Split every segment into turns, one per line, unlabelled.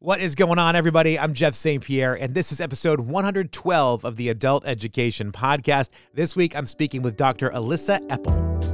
What is going on, everybody? I'm Jeff St. Pierre, and this is episode 112 of the Adult Education Podcast. This week, I'm speaking with Dr. Elissa Epel.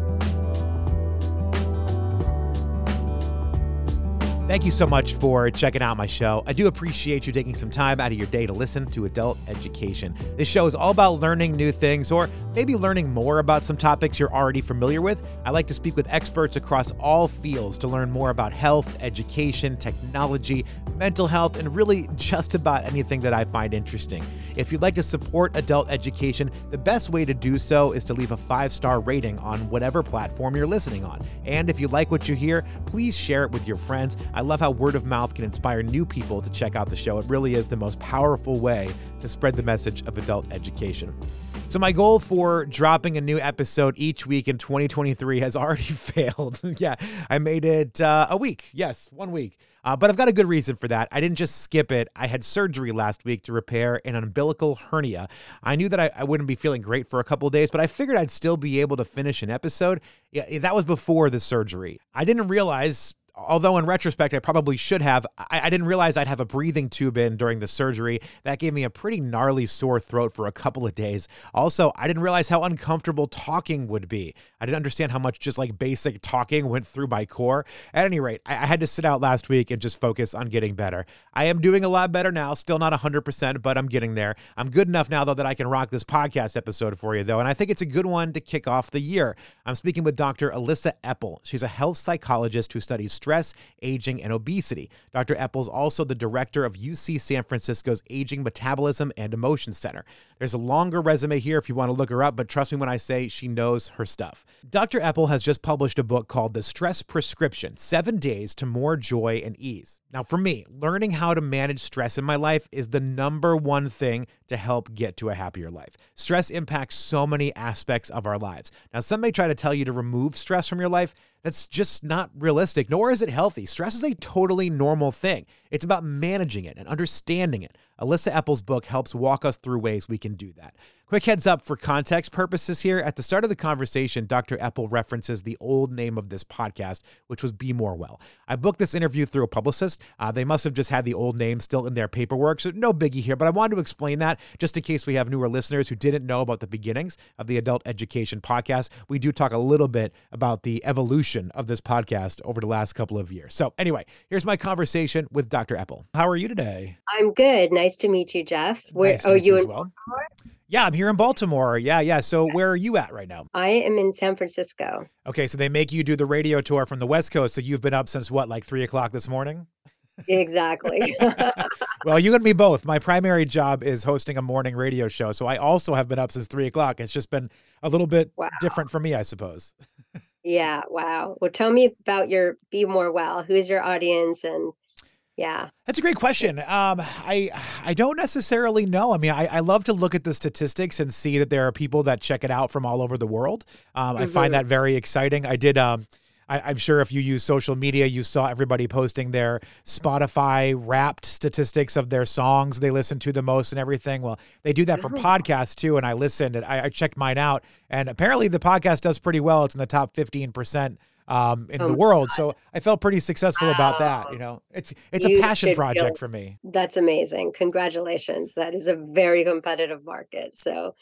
Thank you so much for checking out my show. I do appreciate you taking some time out of your day to listen to adult education. This show is all about learning new things or maybe learning more about some topics you're already familiar with. I like to speak with experts across all fields to learn more about health, education, technology, mental health, and really just about anything that I find interesting. If you'd like to support adult education, the best way to do so is to leave a five star rating on whatever platform you're listening on. And if you like what you hear, please share it with your friends. I love how word of mouth can inspire new people to check out the show. It really is the most powerful way to spread the message of adult education. So, my goal for dropping a new episode each week in 2023 has already failed. yeah, I made it uh, a week. Yes, one week. Uh, but I've got a good reason for that. I didn't just skip it. I had surgery last week to repair an umbilical hernia. I knew that I, I wouldn't be feeling great for a couple days, but I figured I'd still be able to finish an episode. Yeah, that was before the surgery. I didn't realize although in retrospect I probably should have, I, I, didn't realize I'd have a breathing tube in during the surgery. That gave me a pretty gnarly sore throat for a couple of days. Also, I didn't realize how uncomfortable talking would be. I didn't understand how much just like basic talking went through my core. At any rate, I, I had to sit out last week and just focus on getting better. I am doing a lot better now, still not 100%, but I'm getting there. I'm good enough now, though, that I can rock this podcast episode for you, though, and I think it's a good one to kick off the year. I'm speaking with Dr. Elissa Epel. She's a health psychologist who studies stress, aging, and obesity. Dr. Epel's also the director of UC San Francisco's Aging Metabolism and Emotion Center. There's a longer resume here if you want to look her up, but trust me when I say she knows her stuff. Dr. Epel has just published a book called The Stress Prescription Seven Days to More Joy and Ease. Now, for me, learning how to manage stress in my life is the number one thing to help get to a happier life. Stress impacts so many aspects of our lives. Now, some may try to tell you to remove stress from your life. That's just not realistic, nor is it healthy. Stress is a totally normal thing. It's about managing it and understanding it. Elissa Epel's book helps walk us through ways we can do that. Quick heads up for context purposes here. At the start of the conversation, Dr. Epel references the old name of this podcast, which was Be More Well. I booked this interview through a publicist. Uh, they must have just had the old name still in their paperwork, so no biggie here, but I wanted to explain that just in case we have newer listeners who didn't know about the beginnings of the Adult Education Podcast. We do talk a little bit about the evolution of this podcast over the last couple of years. So, anyway, here's my conversation with Dr. Epel. How are you today?
I'm good. Nice to meet you, Jeff. Where
nice oh you in well. Yeah, I'm here in Baltimore. Yeah, yeah. So where are you at right now?
I am in San Francisco.
Okay, so they make you do the radio tour from the West Coast. So you've been up since what, like three o'clock this morning?
Exactly.
well, you and me both. My primary job is hosting a morning radio show. So I also have been up since three o'clock. It's just been a little bit wow. different for me, I suppose.
yeah. Wow. Well, tell me about your Be More Well. Who's your audience and yeah.
That's a great question. Um, I I don't necessarily know. I mean, I, I love to look at the statistics and see that there are people that check it out from all over the world. Um, mm-hmm. I find mm-hmm. that very exciting. I did. Um, I, am sure if you use social media, you saw everybody posting their Spotify wrapped statistics of their songs they listen to the most and everything. Well, they do that for podcasts too. And I listened and I, I checked mine out. And apparently the podcast does pretty well. It's in the top 15% um, in oh the world. God. So I felt pretty successful wow. about that. You know, it's it's you a passion project feel, for me.
That's amazing. Congratulations. That is a very competitive market. So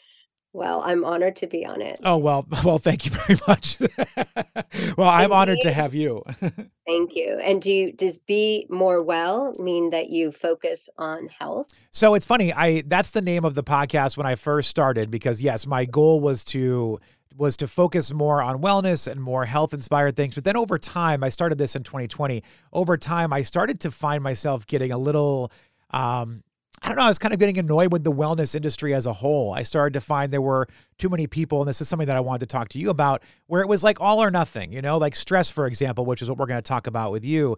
well, I'm honored to be on it.
Oh well, well, thank you very much. well, I'm honored to have you.
thank you. And do you, does be more well mean that you focus on health?
So it's funny. I that's the name of the podcast when I first started because yes, my goal was to was to focus more on wellness and more health inspired things. But then over time, I started this in 2020. Over time, I started to find myself getting a little, um, I don't know, I was kind of getting annoyed with the wellness industry as a whole. I started to find there were too many people, and this is something that I wanted to talk to you about, where it was like all or nothing, you know, like stress, for example, which is what we're going to talk about with you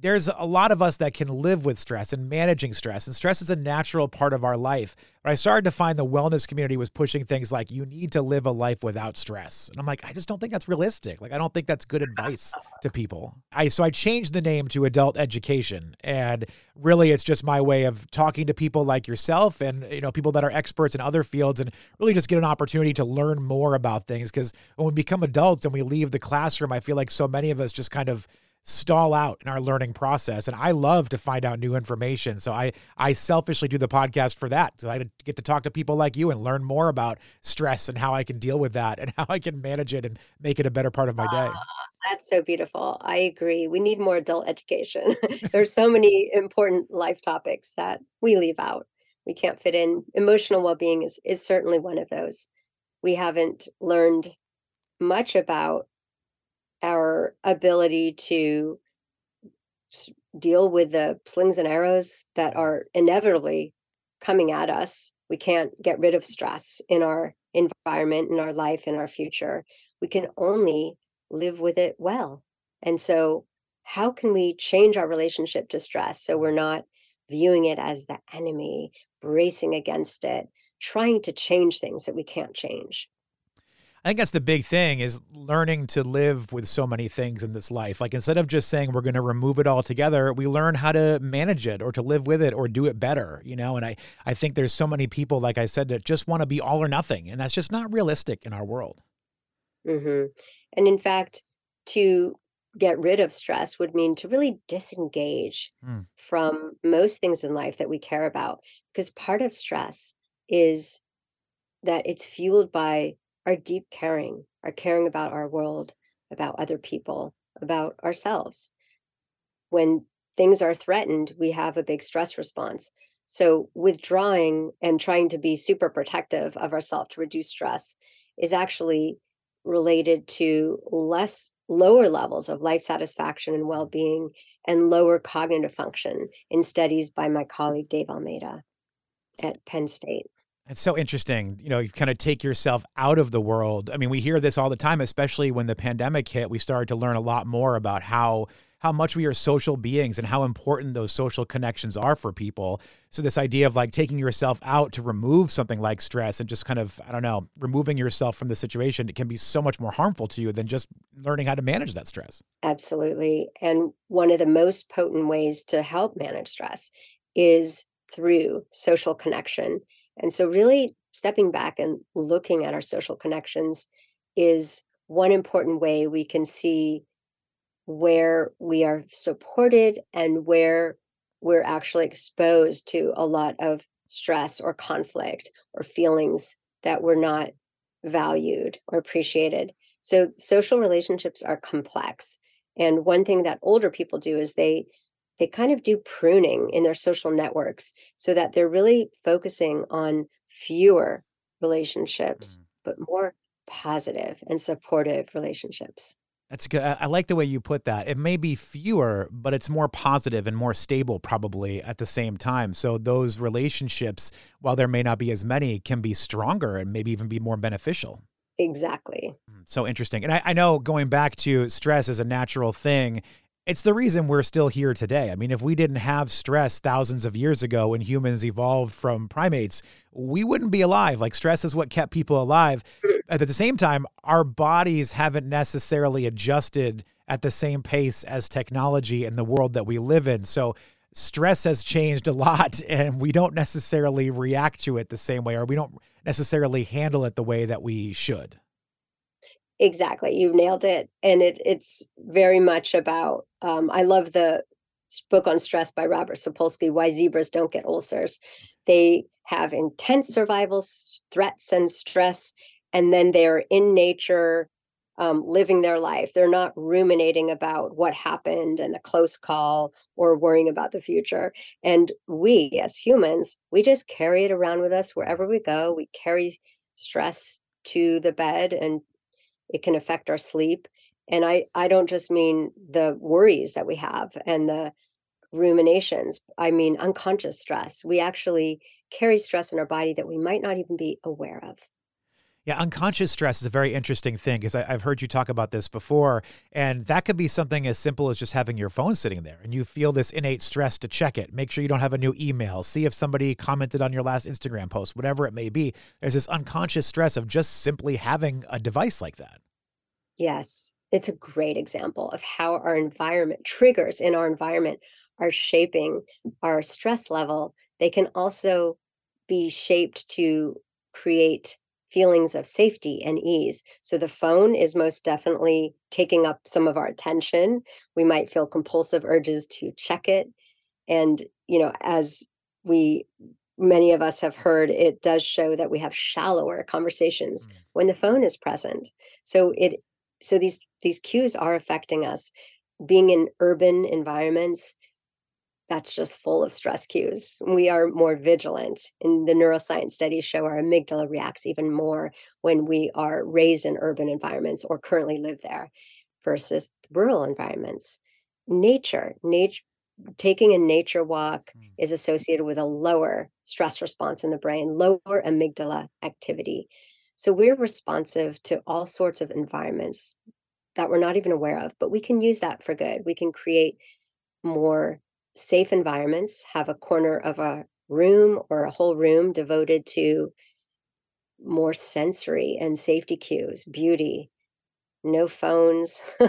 there's a lot of us that can live with stress and managing stress, and stress is a natural part of our life. But I started to find the wellness community was pushing things like you need to live a life without stress. And I'm like, I just don't think that's realistic. Like I don't think that's good advice to people. I so I changed the name to adult education. And really it's just my way of talking to people like yourself and you know, people that are experts in other fields and really just get an opportunity to learn more about things. Cause when we become adults and we leave the classroom, I feel like so many of us just kind of stall out in our learning process. And I love to find out new information. So I I selfishly do the podcast for that. So I get to talk to people like you and learn more about stress and how I can deal with that and how I can manage it and make it a better part of my day.
Ah, that's so beautiful. I agree. We need more adult education. There's so many important life topics that we leave out. We can't fit in. Emotional well-being is is certainly one of those. We haven't learned much about our ability to deal with the slings and arrows that are inevitably coming at us. We can't get rid of stress in our environment, in our life, in our future. We can only live with it well. And so, how can we change our relationship to stress so we're not viewing it as the enemy, bracing against it, trying to change things that we can't change?
I think that's the big thing is learning to live with so many things in this life. Like instead of just saying we're going to remove it all together, we learn how to manage it or to live with it or do it better, you know? And I I think there's so many people like I said that just want to be all or nothing, and that's just not realistic in our world.
hmm And in fact, to get rid of stress would mean to really disengage
Mm,
from most things in life that we care about. Because part of stress is that it's fueled by our deep caring, our caring about our world, about other people, about ourselves. When things are threatened, we have a big stress response. So, withdrawing and trying to be super protective of ourselves to reduce stress is actually related to less lower levels of life satisfaction and well-being and lower cognitive function in studies by my colleague Dave Almeida at Penn State.
It's so interesting. You know, you kind of take yourself out of the world. I mean, we hear this all the time, especially when the pandemic hit. We started to learn a lot more about how how much we are social beings and how important those social connections are for people. So this idea of like taking yourself out to remove something like stress and just kind of, I don't know, removing yourself from the situation, it can be so much more harmful to you than just learning how to manage that stress.
Absolutely. And one of the most potent ways to help manage stress is through social connection. And so, really stepping back and looking at our social connections is one important way we can see where we are supported and where we're actually exposed to a lot of stress or conflict or feelings that we're not valued or appreciated. So social relationships are complex. And one thing that older people do is they they kind of do pruning in their social networks so that they're really focusing on fewer relationships,
Mm.
but more positive and supportive relationships.
That's good. I like the way you put that. It may be fewer, but it's more positive and more stable, probably at the same time. So those relationships, while there may not be as many, can be stronger and maybe even be more beneficial.
Exactly.
Mm, So interesting. And I, I know going back to stress as a natural thing, it's the reason we're still here today. I mean, if we didn't have stress thousands of years ago when humans evolved from primates, we wouldn't be alive. Like, stress is what kept people alive. At the same time, our bodies haven't necessarily adjusted at the same pace as technology and the world that we live in. So, stress has changed a lot, and we don't necessarily react to it the same way, or we don't necessarily handle it the way that we should.
Exactly, you nailed it, and it it's very much about, um I love the book on stress by Robert Sapolsky, Why Zebras Don't Get Ulcers. They have intense survival threats and stress, and then they're in nature, um, living their life. They're not ruminating about what happened and the close call or worrying about the future, and we, as humans, we just carry it around with us wherever we go. We carry stress to the bed and it can affect our sleep. And I I don't just mean the worries that we have and the ruminations. I mean unconscious stress. We actually carry stress in our body that we might not even be aware of.
Yeah, unconscious stress is a very interesting thing because I've heard you talk about this before. And that could be something as simple as just having your phone sitting there and you feel this innate stress to check it. Make sure you don't have a new email. See if somebody commented on your last Instagram post, whatever it may be. There's this unconscious stress of just simply having a device like that.
Yes, it's a great example of how our environment triggers in our environment are shaping our stress level. They can also be shaped to create feelings of safety and ease. So the phone is most definitely taking up some of our attention. We might feel compulsive urges to check it. And, you know, as we many of us have heard it does show that we have shallower conversations mm. when the phone is present so it so these these cues are affecting us being in urban environments that's just full of stress cues we are more vigilant and the neuroscience studies show our amygdala reacts even more when we are raised in urban environments or currently live there versus rural environments nature nature taking a nature walk mm. is associated with a lower stress response in the brain, lower amygdala activity. So we're responsive to all sorts of environments that we're not even aware of, but we can use that for good. We can create more safe environments, have a corner of a room or a whole room devoted to more sensory and safety cues, beauty, no phones,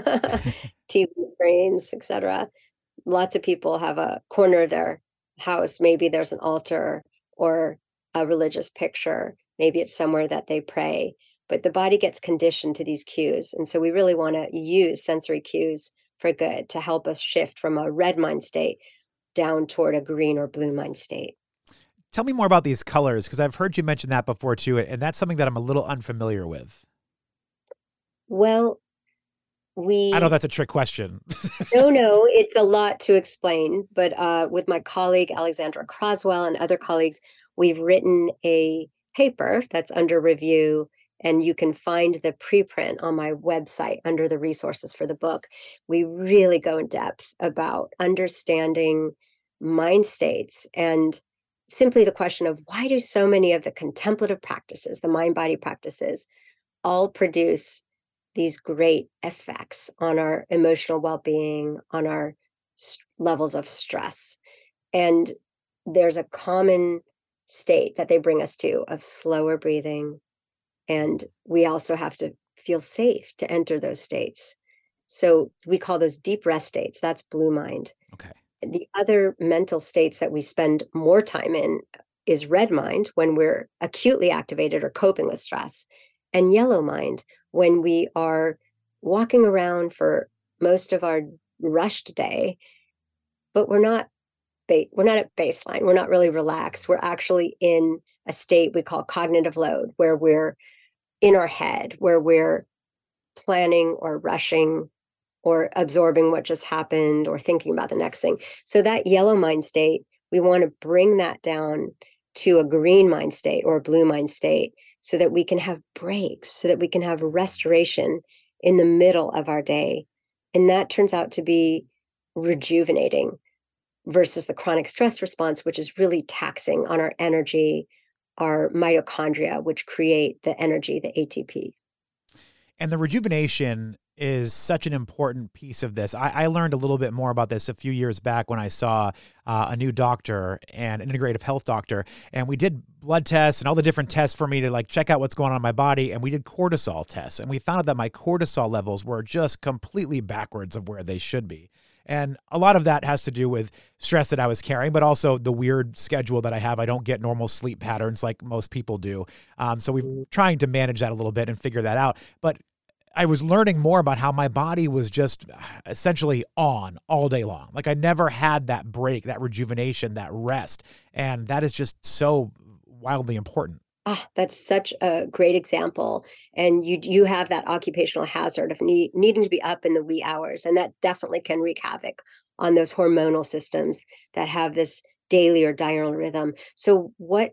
TV screens, etc lots of people have a corner of their house. Maybe there's an altar or a religious picture. Maybe it's somewhere that they pray. But the body gets conditioned to these cues. And so we really want to use sensory cues for good to help us shift from a red mind state down toward a green or blue mind state.
Tell me more about these colors because I've heard you mention that before too. And that's something that I'm a little unfamiliar with.
Well, we
I know that's a trick question.
no, no, it's a lot to explain. But uh, with my colleague Alexandra Crosswell and other colleagues, we've written a paper that's under review, and you can find the preprint on my website under the resources for the book. We really go in depth about understanding mind states and simply the question of why do so many of the contemplative practices, the mind body practices, all produce these great effects on our emotional well-being on our st- levels of stress and there's a common state that they bring us to of slower breathing and we also have to feel safe to enter those states. So we call those deep rest states that's blue mind.
Okay.
The other mental states that we spend more time in is red mind when we're acutely activated or coping with stress and yellow mind when we are walking around for most of our rushed day but we're not we're not at baseline we're not really relaxed we're actually in a state we call cognitive load where we're in our head where we're planning or rushing or absorbing what just happened or thinking about the next thing so that yellow mind state we want to bring that down to a green mind state or a blue mind state so that we can have breaks, so that we can have restoration in the middle of our day. And that turns out to be rejuvenating versus the chronic stress response, which is really taxing on our energy, our mitochondria, which create the energy, the ATP.
And the rejuvenation is such an important piece of this. I, I, learned a little bit more about this a few years back when I saw uh, a new doctor and an integrative health doctor, and we did blood tests and all the different tests for me to like check out what's going on in my body, and we did cortisol tests, and we found out that my cortisol levels were just completely backwards of where they should be. And a lot of that has to do with stress that I was carrying, but also the weird schedule that I have. I don't get normal sleep patterns like most people do. Um, so we're mm. trying to manage that a little bit and figure that out. But I was learning more about how my body was just essentially on all day long. Like I never had that break, that rejuvenation, that rest. And that is just so wildly important.
Ah, that's such a great example. And you you have that occupational hazard of need, needing to be up in the wee hours. And that definitely can wreak havoc on those hormonal systems that have this daily or diurnal rhythm. So what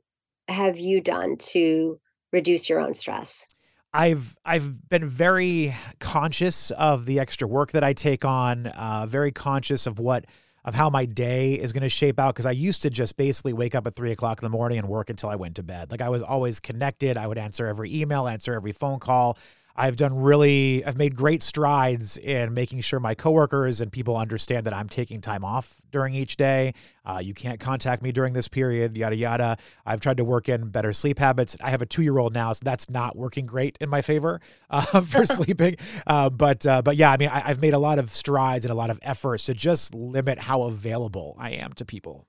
have you done to reduce your own stress?
I've I've been very conscious of the extra work that I take on, uh, very conscious of what of how my day is going to shape out because I used to just basically wake up at three o'clock in the morning and work until I went to bed. Like I was always connected. I would answer every email, answer every phone call. I've done really, I've made great strides in making sure my coworkers and people understand that I'm taking time off during each day. Uh, you can't contact me during this period, yada, yada. I've tried to work in better sleep habits. I have a two year old now, so that's not working great in my favor uh, for sleeping. Uh, but, uh, but yeah, I mean, I, I've made a lot of strides and a lot of efforts to just limit how available I am to people.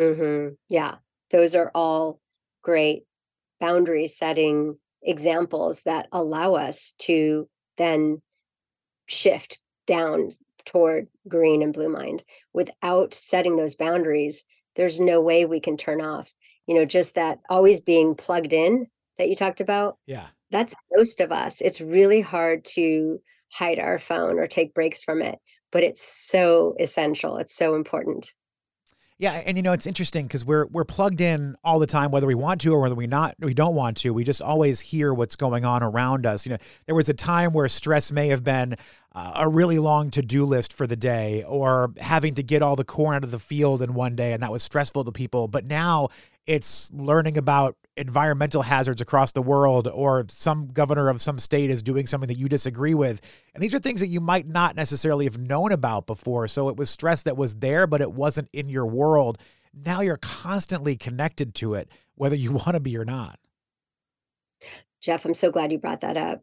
Mm-hmm. Yeah, those are all great boundary setting examples that allow us to then shift down toward green and blue mind. Without setting those boundaries there's no way we can turn off you know just that always being plugged in that you talked about.
Yeah.
That's most of us. It's really hard to hide our phone or take breaks from it but it's so essential. It's so important
yeah, and you know it's interesting because we're we're plugged in all the time, whether we want to or whether we not we don't want to. We just always hear what's going on around us. You know, there was a time where stress may have been uh, a really long to do list for the day, or having to get all the corn out of the field in one day, and that was stressful to people. But now it's learning about environmental hazards across the world or some governor of some state is doing something that you disagree with. And these are things that you might not necessarily have known about before. So it was stress that was there, but it wasn't in your world. Now you're constantly connected to it, whether you want to be or not.
Jeff, I'm so glad you brought that up.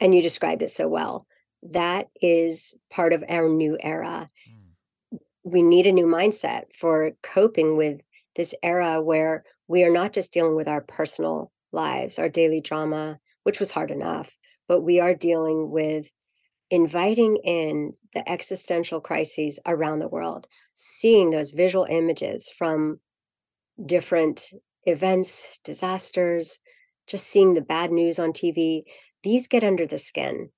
And you described it so well. That is part of our new era. Mm. We need a new mindset for coping with this era where we are not just dealing with our personal lives, our daily drama, which was hard enough, but we are dealing with inviting in the existential crises around the world, seeing those visual images from different events, disasters, just seeing the bad news on TV. These get under the skin.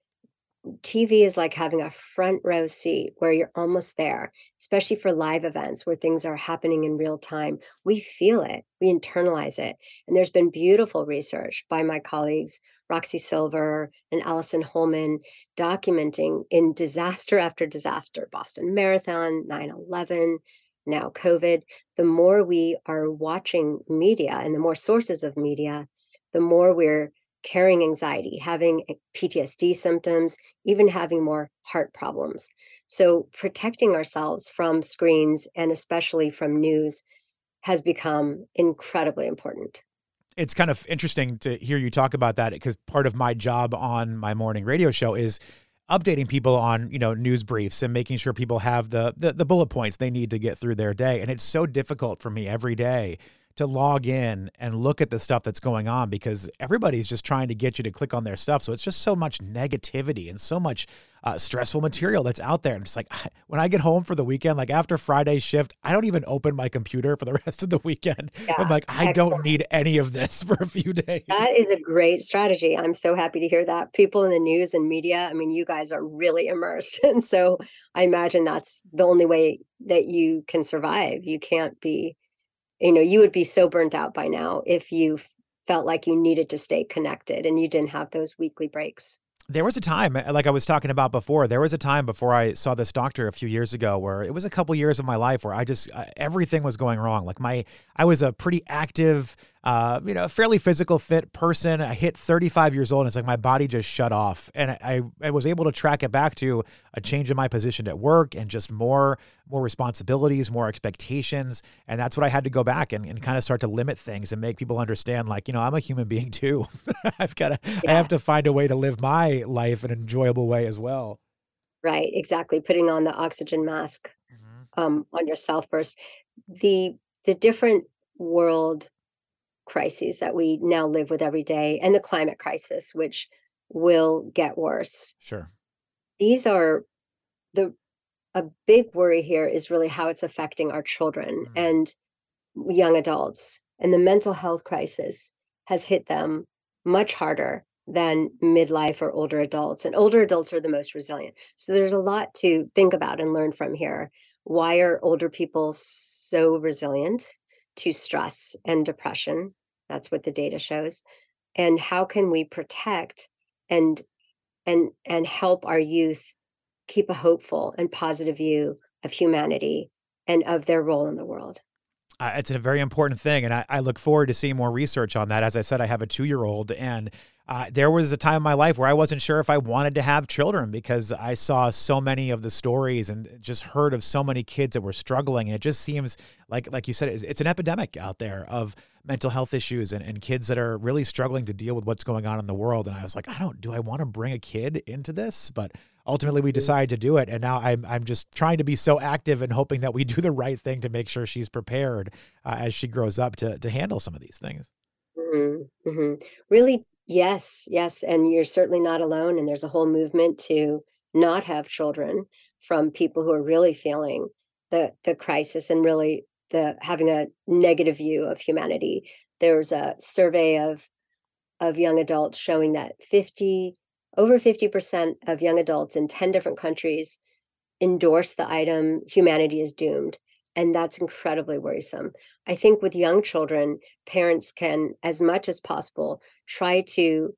TV is like having a front row seat where you're almost there, especially for live events where things are happening in real time. We feel it, we internalize it. And there's been beautiful research by my colleagues, Roxy Silver and Alison Holman, documenting in disaster after disaster Boston Marathon, 9 11, now COVID. The more we are watching media and the more sources of media, the more we're carrying anxiety, having PTSD symptoms, even having more heart problems. So, protecting ourselves from screens and especially from news has become incredibly important.
It's kind of interesting to hear you talk about that because part of my job on my morning radio show is updating people on you know news briefs and making sure people have the, the the bullet points they need to get through their day and it's so difficult for me every day to log in and look at the stuff that's going on because everybody's just trying to get you to click on their stuff. So it's just so much negativity and so much uh, stressful material that's out there. And it's like when I get home for the weekend, like after Friday's shift, I don't even open my computer for the rest of the weekend. Yeah, I'm like, I excellent. don't need any of this for a few days.
That is a great strategy. I'm so happy to hear that. People in the news and media, I mean, you guys are really immersed. And so I imagine that's the only way that you can survive. You can't be you know you would be so burnt out by now if you felt like you needed to stay connected and you didn't have those weekly breaks.
There was a time eh, like i was talking about before there was a time before i saw this doctor a few years ago where it was a couple years of my life where i just everything was going wrong. Like my i was a pretty active uh, you know, a fairly physical fit person. I hit 35 years old and it's like my body just shut off. And I, I was able to track it back to a change in my position at work and just more, more responsibilities, more expectations. And that's what I had to go back and, and kind of start to limit things and make people understand like, you know, I'm a human being too. I've got to, yeah. I have to find a way to live my life in an enjoyable way as well.
Right. Exactly. Putting on the oxygen mask mm-hmm. um, on yourself first. The, the different world crises that we now live with every day and the climate crisis which will get worse
sure
these are the a big worry here is really how it's affecting our children mm-hmm. and young adults and the mental health crisis has hit them much harder than midlife or older adults and older adults are the most resilient so there's a lot to think about and learn from here why are older people so resilient to stress and depression. That's what the data shows. And how can we protect and and and help our youth keep a hopeful and positive view of humanity and of their role in the world?
Uh, it's a very important thing, and I, I, look forward to seeing more research on that. As I said, I have a two-year-old, and uh, there was a time in my life where I wasn't sure if I wanted to have children because I saw so many of the stories and just heard of so many kids that were struggling. And it just seems like, like you said, it's, it's an epidemic out there of mental health issues and, and kids that are really struggling to deal with what's going on in the world. And I was like, I don't, do I want to bring a kid into this? But ultimately we decided to do it. And now I'm, I'm just trying to be so active and hoping that we do the right thing to make sure she's prepared uh, as she grows up to, to handle some of these things.
Mm-hmm. Mm-hmm. Really Yes, yes, and you're certainly not alone, and there's a whole movement to not have children from people who are really feeling the the crisis and really the having a negative view of humanity. There's a survey of of young adults showing that 50 over 50% of young adults in 10 different countries endorse the item humanity is doomed and that's incredibly worrisome. I think with young children, parents can, as much as possible, try to,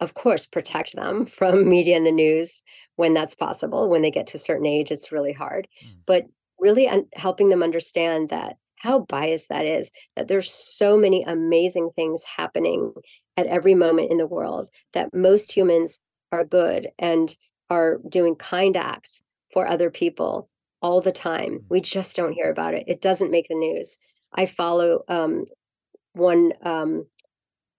of course, protect them from media and the news when that's possible. When they get to a certain age, it's really hard. Mm. But really un- helping them understand that how biased that is, that there's so many amazing things happening at every moment in the world, that most humans are good and are doing kind acts for other people all the time. Mm. We just don't hear about it. It doesn't make the news. I follow um, one um,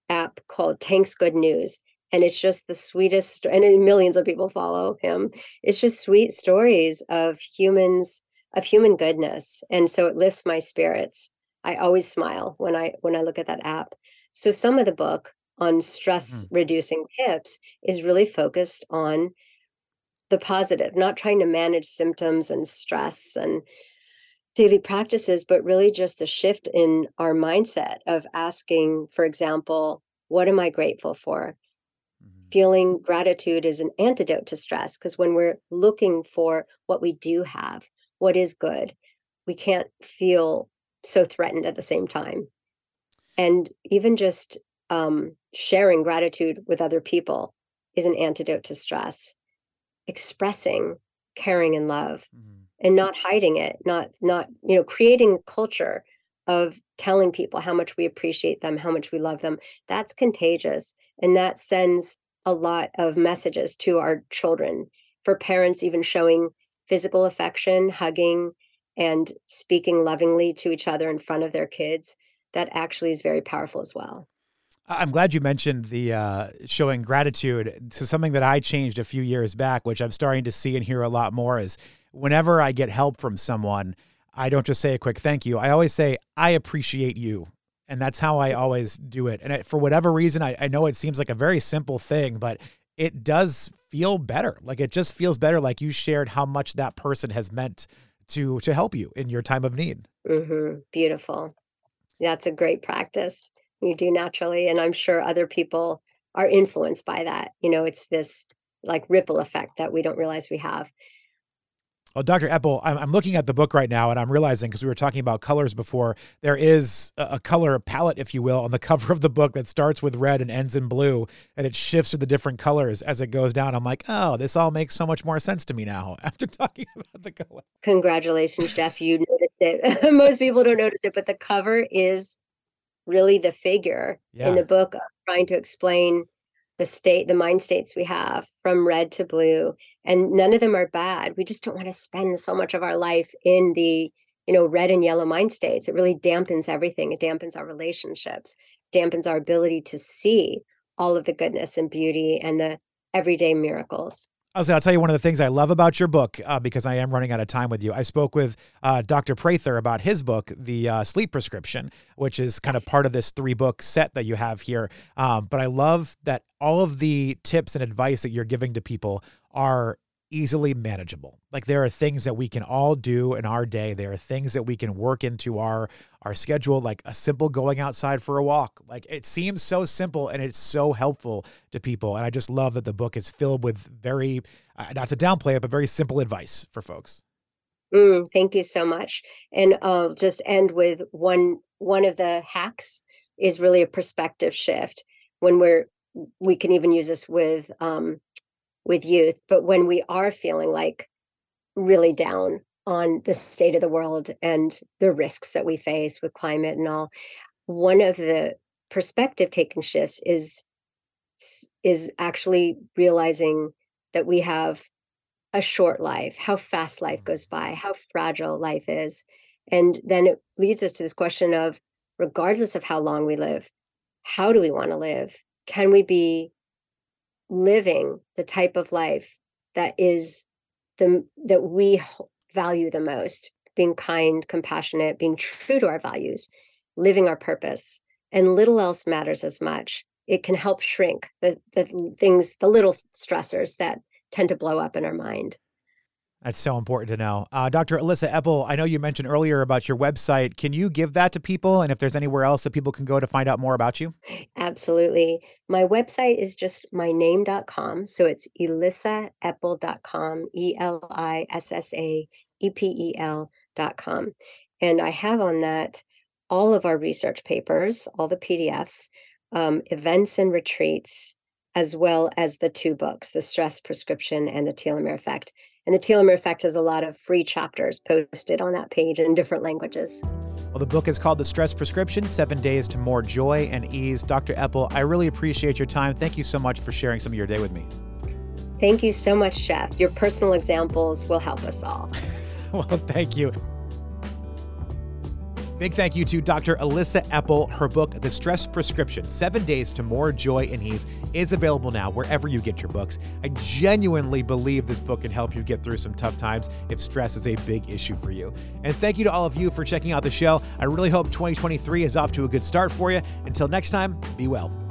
app called Tank's Good News, and it's just the sweetest, and millions of people follow him. It's just sweet stories of humans, of human goodness, and so it lifts my spirits. I always smile when I when I look at that app. So some of the book on stress mm-hmm. reducing tips is really focused on the positive, not trying to manage symptoms and stress and daily practices, but really just the shift in our mindset of asking, for example, what am I grateful for? Mm-hmm. Feeling gratitude is an antidote to stress because when we're looking for what we do have, what is good, we can't feel so threatened at the same time. And even just um, sharing gratitude with other people is an antidote to stress expressing caring and love mm-hmm. and not hiding it not not you know creating a culture of telling people how much we appreciate them how much we love them that's contagious and that sends a lot of messages to our children for parents even showing physical affection hugging and speaking lovingly to each other in front of their kids that actually is very powerful as well
I'm glad you mentioned the uh, showing gratitude to something that I changed a few years back, which I'm starting to see and hear a lot more. Is whenever I get help from someone, I don't just say a quick thank you. I always say I appreciate you, and that's how I always do it. And for whatever reason, I, I know it seems like a very simple thing, but it does feel better. Like it just feels better. Like you shared how much that person has meant to to help you in your time of need.
Mm-hmm. Beautiful. That's a great practice you do naturally and i'm sure other people are influenced by that you know it's this like ripple effect that we don't realize we have
Oh, Dr. Epel, I'm, I'm looking at the book right now and I'm realizing because we were talking about colors before, there is a, a, color palette, if you will, on the cover of the book that starts with red and ends in blue and it shifts to the different colors as it goes down. I'm like, oh, this all makes so much more sense to me now after talking about the color.
Congratulations, Jeff. You noticed it. Most people don't notice it, but the cover is really the figure yeah. in the book trying to explain the state the mind states we have from red to blue and none of them are bad. We just don't want to spend so much of our life in the you know red and yellow mind states. It really dampens everything. It dampens our relationships dampens our ability to see all of the goodness and beauty and the everyday miracles
I'll, say, I'll tell you one of the things I love about your book uh, because I am running out of time with you. I spoke with uh, Dr. Prather about his book, The uh, Sleep Prescription, which is kind of part of this three book set that you have here. Um, but I love that all of the tips and advice that you're giving to people are easily manageable. Like there are things that we can all do in our day. There are things that we can work into our our schedule like a simple going outside for a walk. Like it seems so simple and it's so helpful to people and I just love that the book is filled with very uh, not to downplay it but very simple advice for folks.
Mm, thank you so much. And I'll just end with one one of the hacks is really a perspective shift when we're we can even use this with um, with youth. But when we are feeling like really down on the state of the world and the risks that we face with climate and all, one of the perspective taking shifts is is actually realizing that we have a short life, how fast life mm-hmm. goes by, how fragile life is. And then it leads us to this question of regardless of how long we live, how do we want to live? Can we be living the type of life that is the that we value the most being kind compassionate being true to our values living our purpose and little else matters as much it can help shrink the, the things, the little stressors that tend to blow up in our mind.
That's so important to know. Uh, Dr. Elissa Epel, I know you mentioned earlier about your website. Can you give that to people? And if there's anywhere else that people can go to find out more about you?
Absolutely. My website is just myname.com. So it's elissaepel.com, E L I S S A E P E L.com. And I have on that all of our research papers, all the PDFs, um, events and retreats, as well as the two books, The Stress Prescription and The Telomere Effect. And the telomere effect has a lot of free chapters posted on that page in different languages.
Well, the book is called The Stress Prescription Seven Days to More Joy and Ease. Dr. Epel, I really appreciate your time. Thank you so much for sharing some of your day with me.
Thank you so much, Jeff. Your personal examples will help us all.
well, thank you. Big thank you to Dr. Elissa Epel. Her book, The Stress Prescription Seven Days to More Joy and Ease, is available now wherever you get your books. I genuinely believe this book can help you get through some tough times if stress is a big issue for you. And thank you to all of you for checking out the show. I really hope 2023 is off to a good start for you. Until next time, be well.